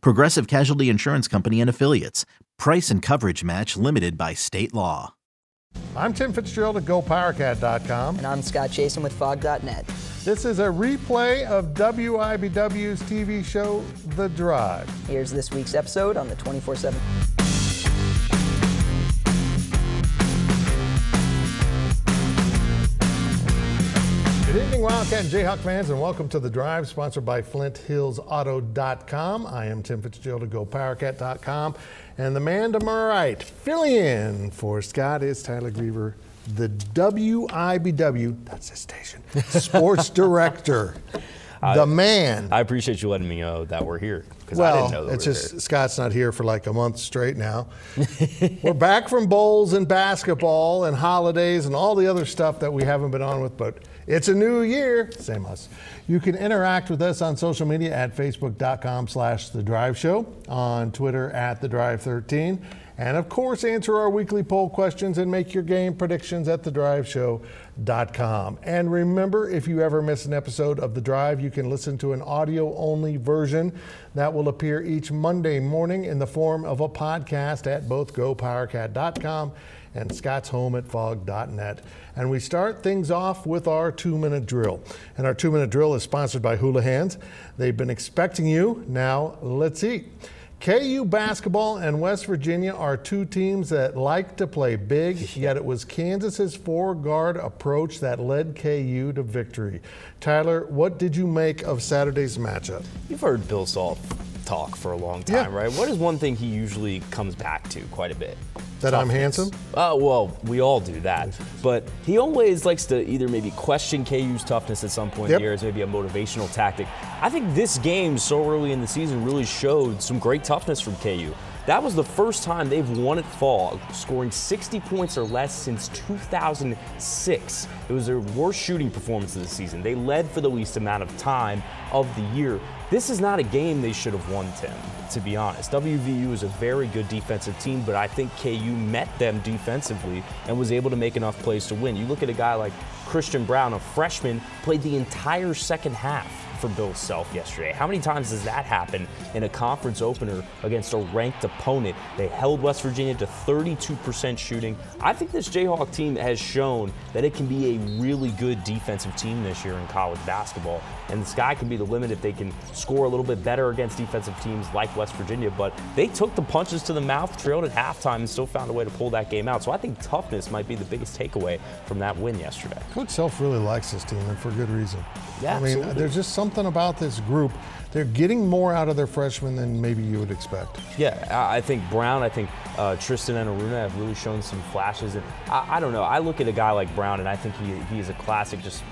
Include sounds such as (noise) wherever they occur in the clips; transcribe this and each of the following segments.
Progressive Casualty Insurance Company and Affiliates. Price and coverage match limited by state law. I'm Tim Fitzgerald at GoPowerCat.com. And I'm Scott Chasen with Phog.net. This is a replay of WIBW's TV show, The Drive. Here's this week's episode on the 24 7. Wildcat and Jayhawk fans, and welcome to The Drive, sponsored by FlintHillsAuto.com. I am Tim Fitzgerald at GoPowerCat.com, and the man to my right, filling in for Scott, is Tyler Griever, the WIBW, that's his station, sports (laughs) director. the man. I appreciate you letting me know that we're here because I Well, didn't know that it's we just. Scott's not here for like a month straight now. (laughs) We're back from bowls and basketball and holidays and all the other stuff that we haven't been on with, but it's a new year. Same us. You can interact with us on social media at facebook.com slash the drive show, on Twitter at the drive 13, and of course answer our weekly poll questions and make your game predictions at thedriveshow.com. And remember, if you ever miss an episode of The Drive, you can listen to an audio only version that will appear each Monday morning in the form of a podcast at both gopowercat.com and Scott's home at phog.net. And we start things off with our two minute drill. And our two minute drill is sponsored by Hula Hands. They've been expecting you. Now let's eat. KU basketball and West Virginia are two teams that like to play big, yet it was Kansas's four guard approach that led KU to victory. Tyler, what did you make of Saturday's matchup? You've heard Bill Self talk for a long Yeah. time, right? What is one thing he usually comes back to quite a bit? That I'm handsome? Oh, well, we all do that. But he always likes to either maybe question KU's toughness at some point Yep. in the year as maybe a motivational tactic. I think this game so early in the season really showed some great toughness from KU. That was the first time they've won at Fall, scoring 60 points or less since 2006. It was their worst shooting performance of the season. They led for the least amount of time of the year. This is not a game they should have won, Tim, to be honest. WVU is a very good defensive team, but I think KU met them defensively and was able to make enough plays to win. You look at a guy like Christian Braun, a freshman, played the entire second half for Bill Self yesterday. How many times does that happen in a conference opener against a ranked opponent? They held West Virginia to 32% shooting. I think this Jayhawk team has shown that it can be a really good defensive team this year in college basketball. And the sky can be the limit if they can score a little bit better against defensive teams like West Virginia. But they took the punches to the mouth, trailed at halftime, and still found a way to pull that game out. So I think toughness might be the biggest takeaway from that win yesterday. Coach Self really likes this team, and for good reason. Yeah, I mean, absolutely. there's just something about this group. They're getting more out of their freshmen than maybe you would expect. Yeah, I I think Braun, I think uh, Tristan Enaruna have really shown some flashes. And I, I don't know. I look at a guy like Braun, and I think he, he is a classic, just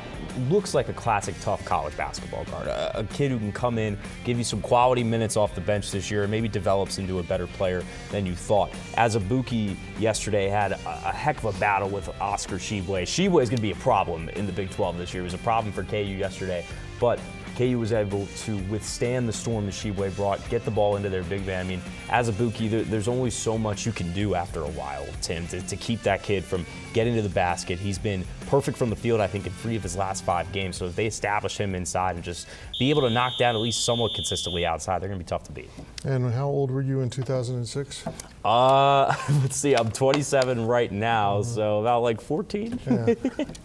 looks like a classic tough college basketball guard. A, a kid who can come in, give you some quality minutes off the bench this year, and maybe develops into a better player than you thought. Azubuike yesterday had a, a heck of a battle with Oscar Tshiebwe. Tshiebwe is going to be a problem in the Big 12 this year. It was a problem for KU yesterday, but KU was able to withstand the storm that Tshiebwe brought, get the ball into their big man. I mean, Azubuike, there, there's only so much you can do after a while, Tim, to, to keep that kid from getting to the basket. He's been perfect from the field, I think, in three of his last five games. So if they establish him inside and just be able to knock down at least somewhat consistently outside, they're going to be tough to beat. And how old were you in 2006? Uh, (laughs) let's see, I'm 27 right now, so about like 14. Yeah.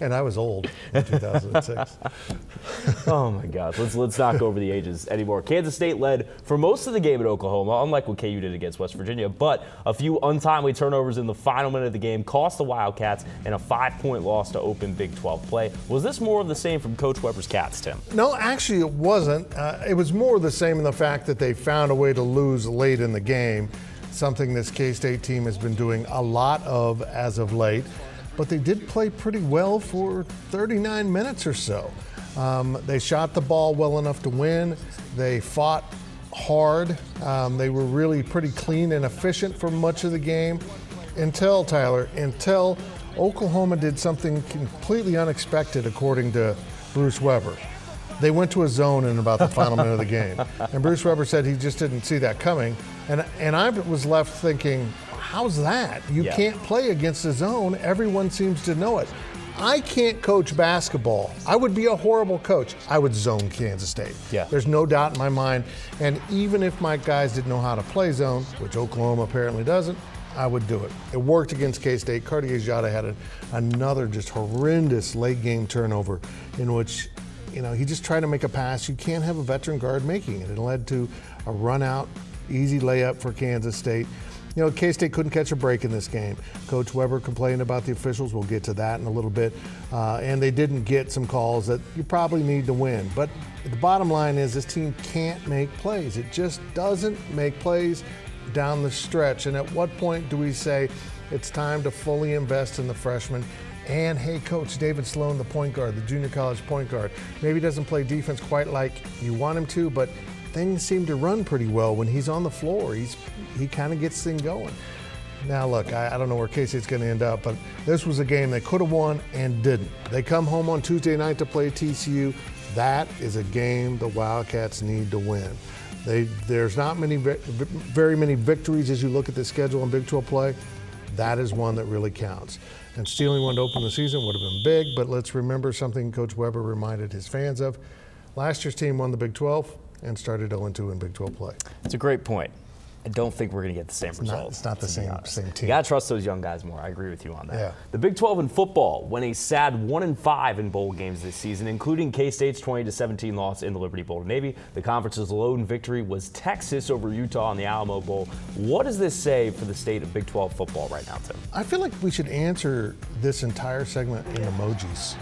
and I was old in (laughs) 2006. oh my gosh, let's let's not go over the ages anymore. Kansas State led for most of the game at Oklahoma, unlike what KU did against West Virginia, but a few untimely turnovers in the final minute of the game cost the Wildcats and a five-point loss to open Big 12 play. Was this more of the same from Coach Weber's Cats, Tim? No, actually, it wasn't. Uh, it was more the same in the fact that they found a way to lose late in the game, something this K State team has been doing a lot of as of late. But they did play pretty well for 39 minutes or so. Um, they shot the ball well enough to win. They fought hard. Um, they were really pretty clean and efficient for much of the game until, Tyler, until Oklahoma did something completely unexpected, according to Bruce Weber. They went to a zone in about the final minute of the game. And Bruce Weber said he just didn't see that coming. And, and I was left thinking, how's that? You Yeah. can't play against a zone. Everyone seems to know it. I can't coach basketball. I would be a horrible coach. I would zone Kansas State. Yeah. There's no doubt in my mind. And even if my guys didn't know how to play zone, which Oklahoma apparently doesn't, I would do it. It worked against K State. Cartier Diarra had a, another just horrendous late game turnover in which, you know, he just tried to make a pass. You can't have a veteran guard making it. It led to a run out, easy layup for Kansas State. You know, K State couldn't catch a break in this game. Coach Weber complained about the officials. We'll get to that in a little bit. Uh, and they didn't get some calls that you probably need to win. But the bottom line is this team can't make plays. It just doesn't make plays down the stretch. And at what point do we say it's time to fully invest in the freshmen? And hey, coach, David Sloan, the point guard, the junior college point guard, maybe doesn't play defense quite like you want him to, but things seem to run pretty well when he's on the floor. He's he kind of gets things going. Now look, I, I don't know where K State's going to end up, but this was a game they could have won and didn't. They come home on Tuesday night to play TCU. That is a game the Wildcats need to win. They, there's not many, very many victories as you look at the schedule in Big 12 play. That is one that really counts. And stealing one to open the season would have been big, but let's remember something Coach Weber reminded his fans of. Last year's team won the Big 12 and started 0-2 in Big 12 play. It's a great point. I don't think we're going to get the same not- results. it's not the same- same team. You got to trust those young guys more. I agree with you on that. Yeah. The Big 12 in football went a sad 1 and 5 in bowl games this season, including K-State's 20 to 17 loss in the Liberty Bowl to Navy. The conference's lone victory was Texas over Utah in the Alamo Bowl. What does this say for the state of Big 12 football right now, Tim? I feel like we should answer this entire segment in emojis.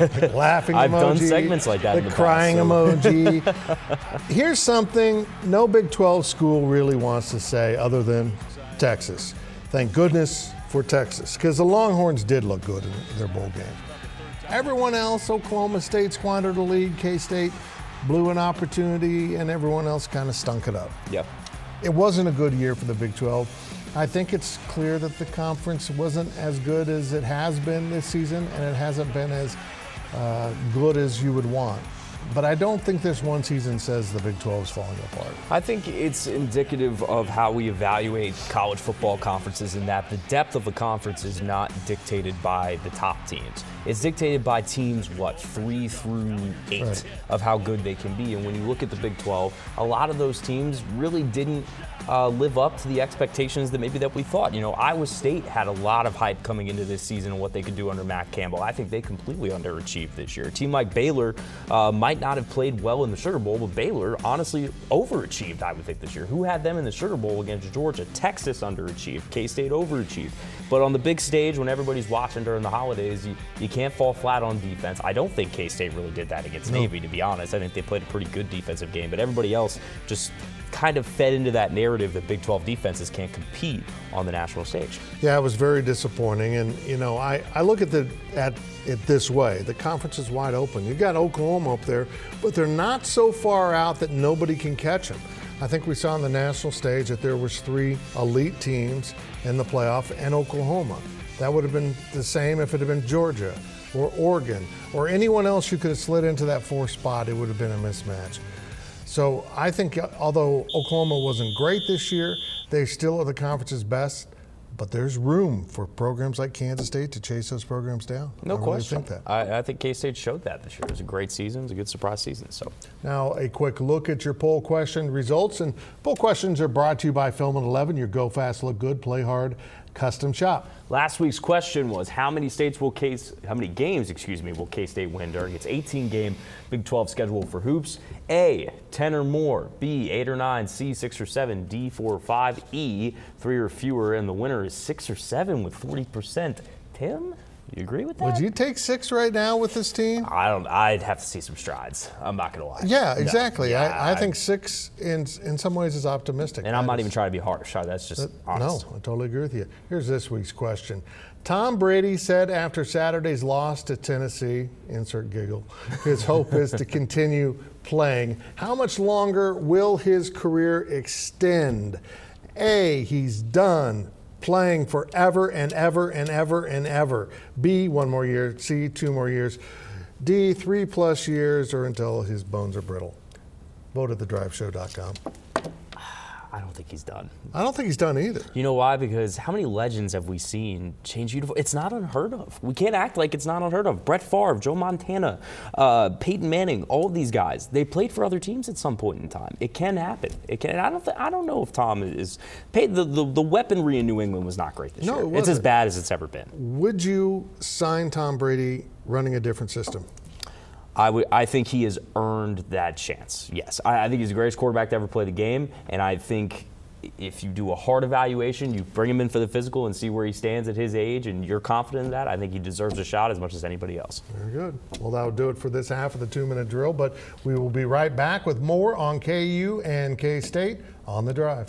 Like laughing emoji. I've emoji, done segments like that The in the past, crying so- emoji. (laughs) Here's something no Big 12 school really wants to say other than Texas. Thank goodness for Texas, because the Longhorns did look good in their bowl game. Everyone else, Oklahoma State squandered a lead, K State blew an opportunity, and everyone else kind of stunk it up Yep. it wasn't a good year for the Big 12. I think it's clear that the conference wasn't as good as it has been this season, and it hasn't been as uh, good as you would want. But I don't think this one season says the Big 12 is falling apart. I think it's indicative of how we evaluate college football conferences in that the depth of the conference is not dictated by the top teams. It's dictated by teams, what, three through eight Right. of how good they can be. And when you look at the Big 12, a lot of those teams really didn't uh, live up to the expectations that maybe that we thought. You know, Iowa State had a lot of hype coming into this season and what they could do under Matt Campbell. I think they completely underachieved this year. A team like Baylor uh, might not have played well in the Sugar Bowl, but Baylor honestly overachieved, I would think, this year. Who had them in the Sugar Bowl against Georgia? Texas underachieved. K State overachieved. But on the big stage, when everybody's watching during the holidays, you, you can't fall flat on defense. I don't think K State really did that against Navy, to be honest. I think they played a pretty good defensive game, but everybody else just kind of fed into that narrative that Big 12 defenses can't compete on the national stage. Yeah, it was very disappointing. And, you know, I, I look at, the, at it this way the conference is wide open. You've got Oklahoma up there, but they're not so far out that nobody can catch them. I think we saw on the national stage that there was three elite teams in the playoff and Oklahoma. That would have been the same if it had been Georgia or Oregon or anyone else who could have slid into that fourth spot. It would have been a mismatch. So I think although Oklahoma wasn't great this year, they still are the conference's best. But there's room for programs like Kansas State to chase those programs down. No I really question. think that. I, I think K State showed that this year. It was a great season. It was a good surprise season. So Now, a quick look at your poll question results. And poll questions are brought to you by Filament 11, your go fast, look good, play hard custom shop. Last week's question was how many states will case how many games, excuse me, will K-State win during its 18 game Big 12 schedule for hoops? A, 10 or more, B, 8 or 9, C, 6 or 7, D, 4 or 5, E, 3 or fewer, and the winner is 6 or 7 with 40%. Tim? You agree with that? Would you take six right now with this team? I don't. I'd have to see some strides. I'm not gonna lie. Yeah, No. exactly. Yeah, I, I think six in in some ways is optimistic. And I'm not even trying to be harsh. That's just honest. No, I totally agree with you. Here's this week's question. Tom Brady said after Saturday's loss to Tennessee, insert giggle, his hope is to (laughs) continue playing. How much longer will his career extend? A, he's done playing forever and ever and ever and ever. B, one more year. C, two more years. D, three plus years or until his bones are brittle. Vote at thedriveshow.com. I don't think he's done. I don't think he's done either. You know why? Because how many legends have we seen change uniform? It's not unheard of. We can't act like it's not unheard of. Brett Favre, Joe Montana, uh, Peyton Manning, all of these guys, they played for other teams at some point in time. It can happen. It can. I don't. Th- I don't know if Tom is paid. The, the the weaponry in New England was not great this No, year. it It's as bad as it's ever been. Would you sign Tom Brady running a different system? I would. I think he has earned that chance. Yes, I, I think he's the greatest quarterback to ever play the game, and I think if you do a hard evaluation, you bring him in for the physical and see where he stands at his age, and you're confident in that. I think he deserves a shot as much as anybody else. Very good. Well, that'll do it for this half of the two minute drill, but we will be right back with more on KU and K State on the drive.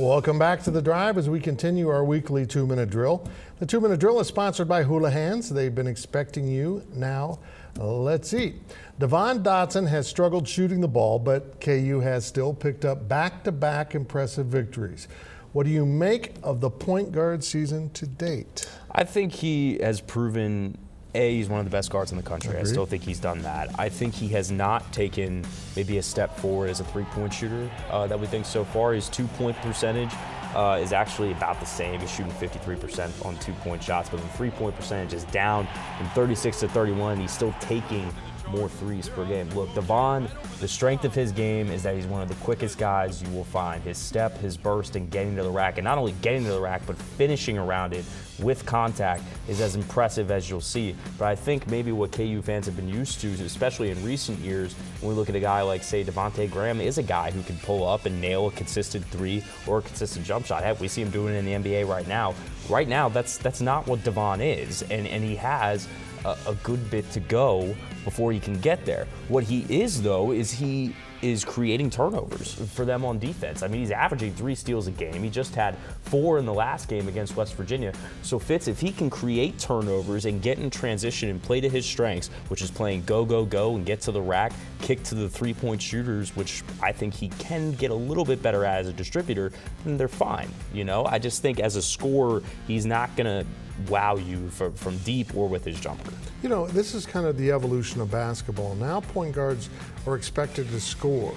Welcome back to the drive as we continue our weekly two minute drill. The two minute drill is sponsored by Hula Hands. They've been expecting you. Now, let's eat. Devon Dotson has struggled shooting the ball, but KU has still picked up back to back impressive victories. What do you make of the point guard season to date? I think he has proven a he's one of the best guards in the country. I still think he's done that. I think he has not taken maybe a step forward as a three-point shooter uh, that we think so far. His two-point percentage uh, is actually about the same. He's shooting 53% on two-point shots, but the three-point percentage is down from 36 to 31. He's still taking more threes per game. Look, Devon, the strength of his game is that he's one of the quickest guys you will find. His step, his burst, and getting to the rack, and not only getting to the rack, but finishing around it with contact is as impressive as you'll see. But I think maybe what KU fans have been used to, especially in recent years, when we look at a guy like, say, Devonte Graham, is a guy who can pull up and nail a consistent three or a consistent jump shot. Heck, we see him doing it in the NBA right now. Right now, that's that's not what Devon is, and and he has a, a good bit to go before he can get there. What he is, though, is he is creating turnovers for them on defense. I mean, he's averaging three steals a game. He just had four in the last game against West Virginia. So Fitz, if he can create turnovers and get in transition and play to his strengths, which is playing go, go, go and get to the rack, kick to the three-point shooters, which I think he can get a little bit better at as a distributor, then they're fine. You know, I just think as a scorer, he's not gonna wow you for, from deep or with his jumper. You know, this is kind of the evolution of basketball. Now point guards are expected to score.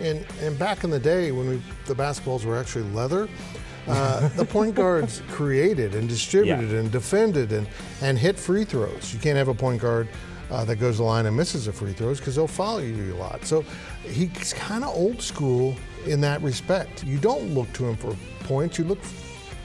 And, and back in the day when we, the basketballs were actually leather, uh, (laughs) the point guards created and distributed Yeah. and defended and, and hit free throws. You can't have a point guard uh, that goes the line and misses the free throws because they'll follow you a lot. So he's kind of old school in that respect. You don't look to him for points, you look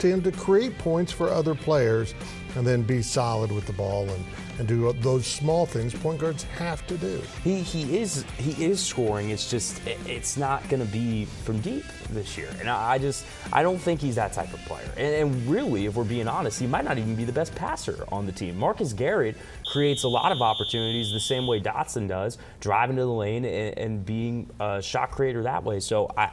him to create points for other players and then be solid with the ball and, and do those small things point guards have to do. He, he is he is scoring. It's just it- it's not going to be from deep this year, and I I just I don't think he's that type of player. And, and really, if we're being honest, he might not even be the best passer on the team. Marcus Garrett creates a lot of opportunities the same way Dotson does, driving to the lane and, and being a shot creator that way. So I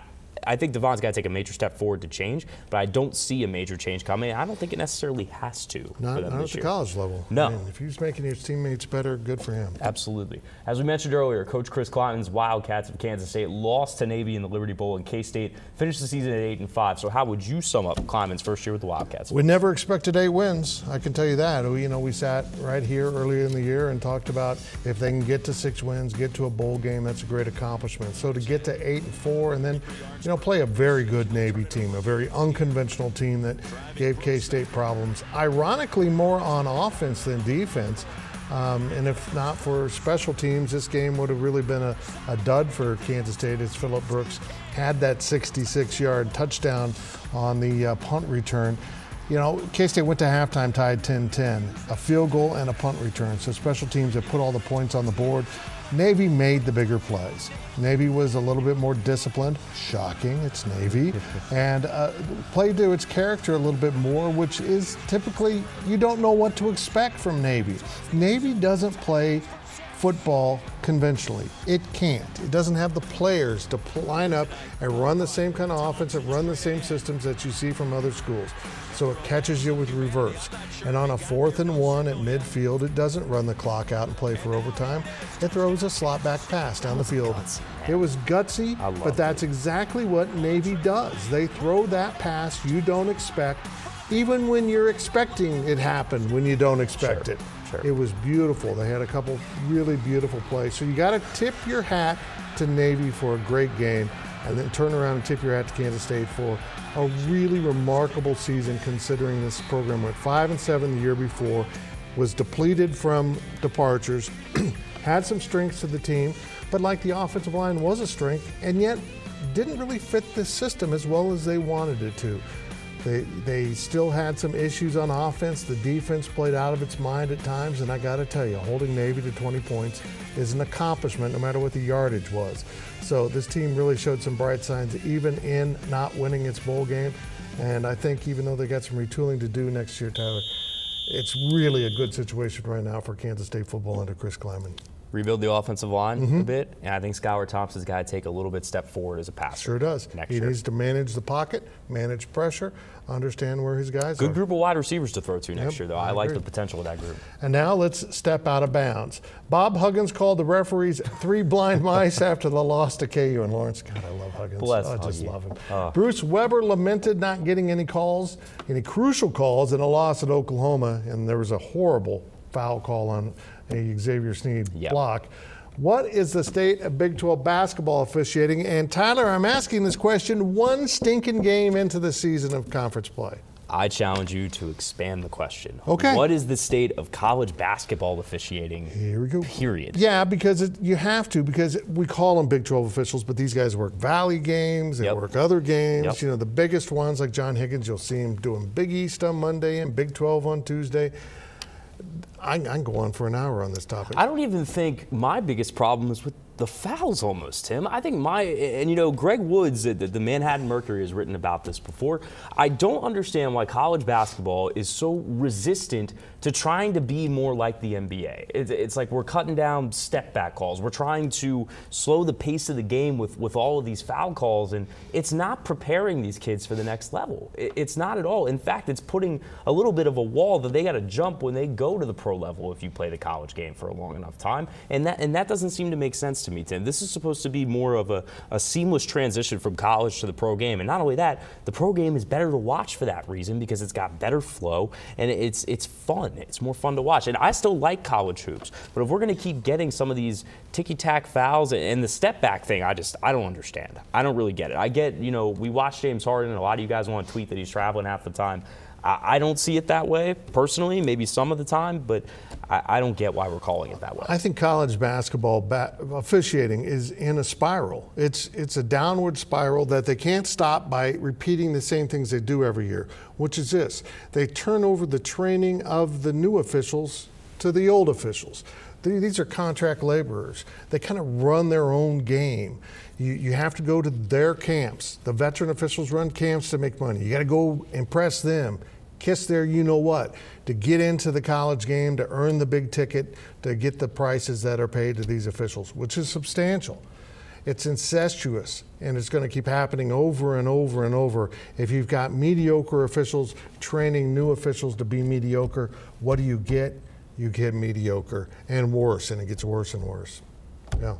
I think Devon's got to take a major step forward to change, but I don't see a major change coming. I don't think it necessarily has to. Not, not at the year. college level. No. I mean, if he's making his teammates better, good for him. Absolutely. As we mentioned earlier, Coach Chris Klieman's Wildcats of Kansas State lost to Navy in the Liberty Bowl, and K State finished the season at eight and five. So, how would you sum up Klieman's first year with the Wildcats? We never expected eight wins. I can tell you that. We, you know, we sat right here earlier in the year and talked about if they can get to six wins, get to a bowl game, that's a great accomplishment. So to get to eight and four, and then, you know, play a very good Navy team, a very unconventional team that gave K-State problems. Ironically, more on offense than defense. Um, and if not for special teams, this game would have really been a, a dud for Kansas State as Phillip Brooks had that 66 yard touchdown on the uh, punt return. You know, K State went to halftime tied 10 10, a field goal and a punt return. So special teams have put all the points on the board. Navy made the bigger plays. Navy was a little bit more disciplined. Shocking, it's Navy. (laughs) and uh, played to its character a little bit more, which is typically you don't know what to expect from Navy. Navy doesn't play football conventionally. It can't. It doesn't have the players to line up and run the same kind of offense and run the same systems that you see from other schools. So it catches you with reverse. And on a fourth and one at midfield, it doesn't run the clock out and play for overtime. It throws a slot back pass down the field. It was gutsy, but that's exactly what Navy does. They throw that pass you don't expect, even when you're expecting it happen when you don't expect Sure, it. sure. It was beautiful. They had a couple really beautiful plays. So you got to tip your hat to Navy for a great game, and then turn around and tip your hat to Kansas State for a really remarkable season, considering this program went five and seven the year before, was depleted from departures, (clears throat) had some strengths to the team, but like the offensive line was a strength, and yet didn't really fit the system as well as they wanted it to. They, they still had some issues on offense. The defense played out of its mind at times, and I got to tell you, holding Navy to 20 points is an accomplishment no matter what the yardage was. So this team really showed some bright signs, even in not winning its bowl game. And I think even though they got some retooling to do next year, Tyler, it's really a good situation right now for Kansas State football under Chris Klieman. Rebuild the offensive line Mm-hmm. a bit, and I think Skylar Thompson's got to take a little bit step forward as a passer. Sure does. Next he year. needs to manage the pocket, manage pressure, understand where his guys are. Good group of wide receivers to throw to next Yep, year, though. I I, like the potential of that group. And now let's step out of bounds. Bob Huggins called the referees three blind mice (laughs) after the loss to KU and Lawrence. God, I love Huggins. Bless I just Huggy. love him. Oh. Bruce Weber lamented not getting any calls, any crucial calls in a loss at Oklahoma, and there was a horrible foul call on a Xavier Sneed Yep. block. What is the state of Big 12 basketball officiating? And Tyler, I'm asking this question one stinking game into the season of conference play. I challenge you to expand the question. Okay. What is the state of college basketball officiating? Here we go. Period. Yeah, because it, you have to, because we call them Big 12 officials, but these guys work Valley games, they Yep. work other games. Yep. You know, the biggest ones like John Higgins, you'll see him doing Big East on Monday and Big 12 on Tuesday. I, I can go on for an hour on this topic. I don't even think my biggest problem is with the fouls almost, Tim. I think my, and you know, Greg Woods, the, the Manhattan Mercury, has written about this before. I don't understand why college basketball is so resistant to trying to be more like the NBA. It's, like we're cutting down step back calls. We're trying to slow the pace of the game with, with all of these foul calls, and it's not preparing these kids for the next level. It- it's not at all. In fact, it's putting a little bit of a wall that they got to jump when they go to the pro level if you play the college game for a long enough time. And that and that doesn't seem to make sense to me, Tim. This is supposed to be more of a, a seamless transition from college to the pro game. And not only that, the pro game is better to watch for that reason because it's got better flow and it's it's fun. It's more fun to watch. And I still like college hoops, but if we're going to keep getting some of these ticky tack fouls and, the step back thing, I just I don't understand. I don't really get it. I get you know we watch James Harden, a lot of you guys want to tweet that he's traveling half the time. I I don't see it that way personally, maybe some of the time, but I, I don't get why we're calling it that way. I think college basketball ba- officiating is in a spiral. It's it's a downward spiral that they can't stop by repeating the same things they do every year, which is this: they turn over the training of the new officials to the old officials. Th- These are contract laborers. They kind of run their own game. You, you have to go to their camps. The veteran officials run camps to make money. You got to go impress them kiss their you know what to get into the college game to earn the big ticket to get the prices that are paid to these officials which is substantial It's incestuous, and it's going to keep happening over and over and over. If you've got mediocre officials training new officials to be mediocre, what do you get? You get mediocre and worse, and it gets worse and worse. Yeah.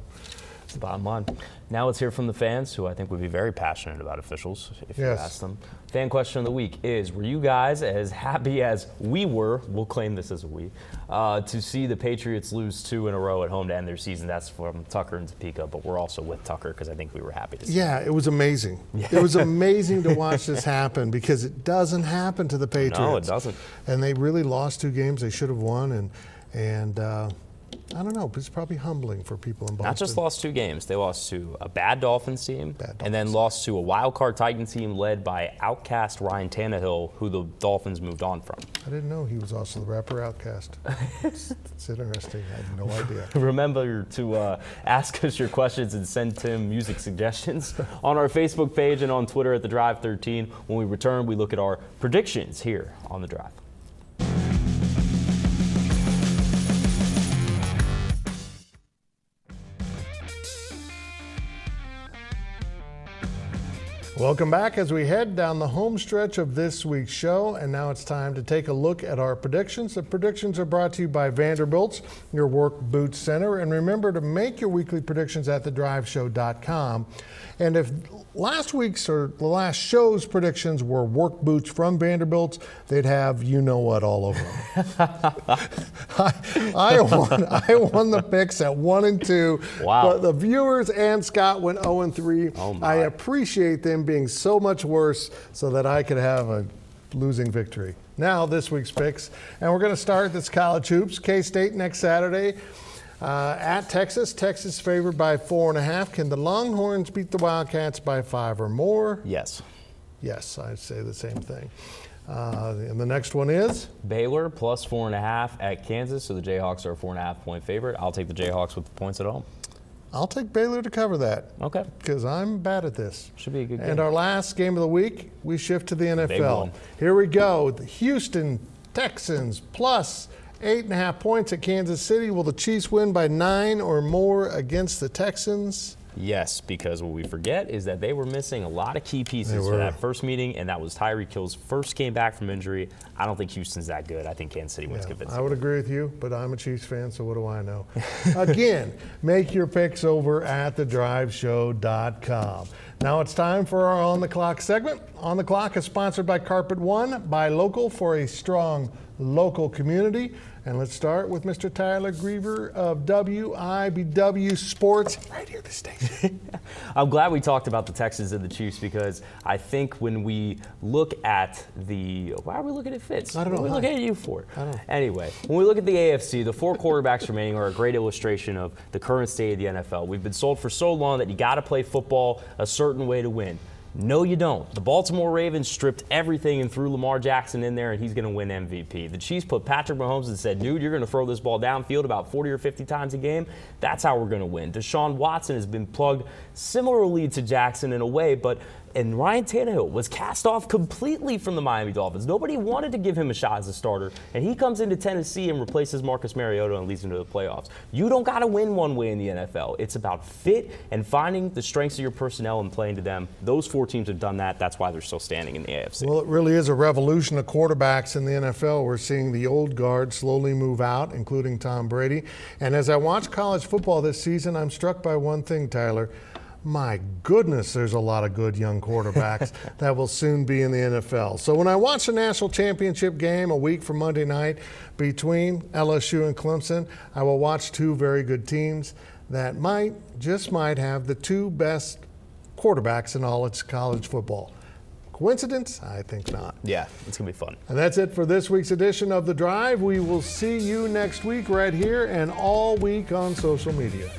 The bottom line. Now let's hear from the fans, who I think would be very passionate about officials if you ask them. Fan question of the week is Were you guys as happy as we were, we'll claim this as a we, uh, to see the Patriots lose two in a row at home to end their season? That's from Tucker and Topeka, but we're also with Tucker because I think we were happy to see Yeah, it was amazing. It was amazing to watch (laughs) this happen because it doesn't happen to the Patriots. No, it doesn't. And they really lost two games they should have won, and and uh, I don't know. But it's probably humbling for people in Boston. Not just lost two games, they lost to a bad Dolphins team Bad and then lost to a wild card Titans team led by outcast Ryan Tannehill, who the Dolphins moved on from. I didn't know he was also the rapper OutKast. it's, it's interesting. I had no (laughs) idea. Remember to uh, ask us your questions and send Tim music suggestions (laughs) on our Facebook page and on Twitter at The Drive 13. When we return, we look at our predictions here on The Drive. Welcome back as we head down the home stretch of this week's show. And now it's time to take a look at our predictions. The predictions are brought to you by Vanderbilt's, your work boots center. And remember to make your weekly predictions at thedriveshow.com. And if last week's or the last show's predictions were work boots from Vanderbilt's, they'd have you know what all over them. (laughs) I, I, won, I won the picks at one and two. Wow. But the viewers and Scott went 0 and 3. Oh, my. I appreciate them being so much worse so that I could have a losing victory. Now, this week's picks, and we're going to start this college hoops. K State next Saturday uh, at Texas. Texas favored by four and a half. Can the Longhorns beat the Wildcats by five or more? Yes. Yes, I'd say the same thing. Uh, and the next one is Baylor plus four and a half at Kansas, so the Jayhawks are a four and a half point favorite. I'll take the Jayhawks with the points at home. I'll take Baylor to cover that. Okay. Because I'm bad at this. Should be a good game. And our last game of the week, we shift to the NFL. Here we go. The Houston Texans plus eight and a half points at Kansas City. Will the Chiefs win by nine or more against the Texans? Yes, because what we forget is that they were missing a lot of key pieces for that first meeting, and that was Tyreek Hill's first game back from injury. I don't think Houston's that good. I think Kansas City wins Yeah, convincing. I would agree with you, but I'm a Chiefs fan, so what do I know? (laughs) Again, make your picks over at thedriveshow.com. Now it's time for our On the Clock segment. On the Clock is sponsored by Carpet One, by Local for a strong local community. And let's start with Mr. Tyler Griever of WIBW Sports, (laughs) right here, at the station. (laughs) I'm glad we talked about the Texans and the Chiefs because I think when we look at the why are we looking at Fitz? I don't know. What are we Hi. looking at you for? I don't know. Anyway, when we look at the AFC, the four quarterbacks (laughs) remaining are a great illustration of the current state of the NFL. We've been sold for so long that you got to play football a certain way to win. No, you don't. The Baltimore Ravens stripped everything and threw Lamar Jackson in there, and he's going to win MVP. The Chiefs put Patrick Mahomes and said, dude, you're going to throw this ball downfield about 40 or 50 times a game. That's how we're going to win. Deshaun Watson has been plugged similarly to Jackson in a way, but and Ryan Tannehill was cast off completely from the Miami Dolphins. Nobody wanted to give him a shot as a starter, and he comes into Tennessee and replaces Marcus Mariota and leads them to the playoffs. You don't got to win one way in the NFL. It's about fit and finding the strengths of your personnel and playing to them. Those four teams have done that. That's why they're still standing in the AFC. Well, it really is a revolution of quarterbacks in the NFL. We're seeing the old guard slowly move out, including Tom Brady. And as I watch college football this season, I'm struck by one thing, Tyler. My goodness, there's a lot of good young quarterbacks (laughs) that will soon be in the NFL. So when I watch the national championship game a week from Monday night between LSU and Clemson, I will watch two very good teams that might, just might, have the two best quarterbacks in all its college football. Coincidence? I think not. yeah, it's going to be fun. And that's it for this week's edition of The Drive. We will see you next week right here and all week on social media.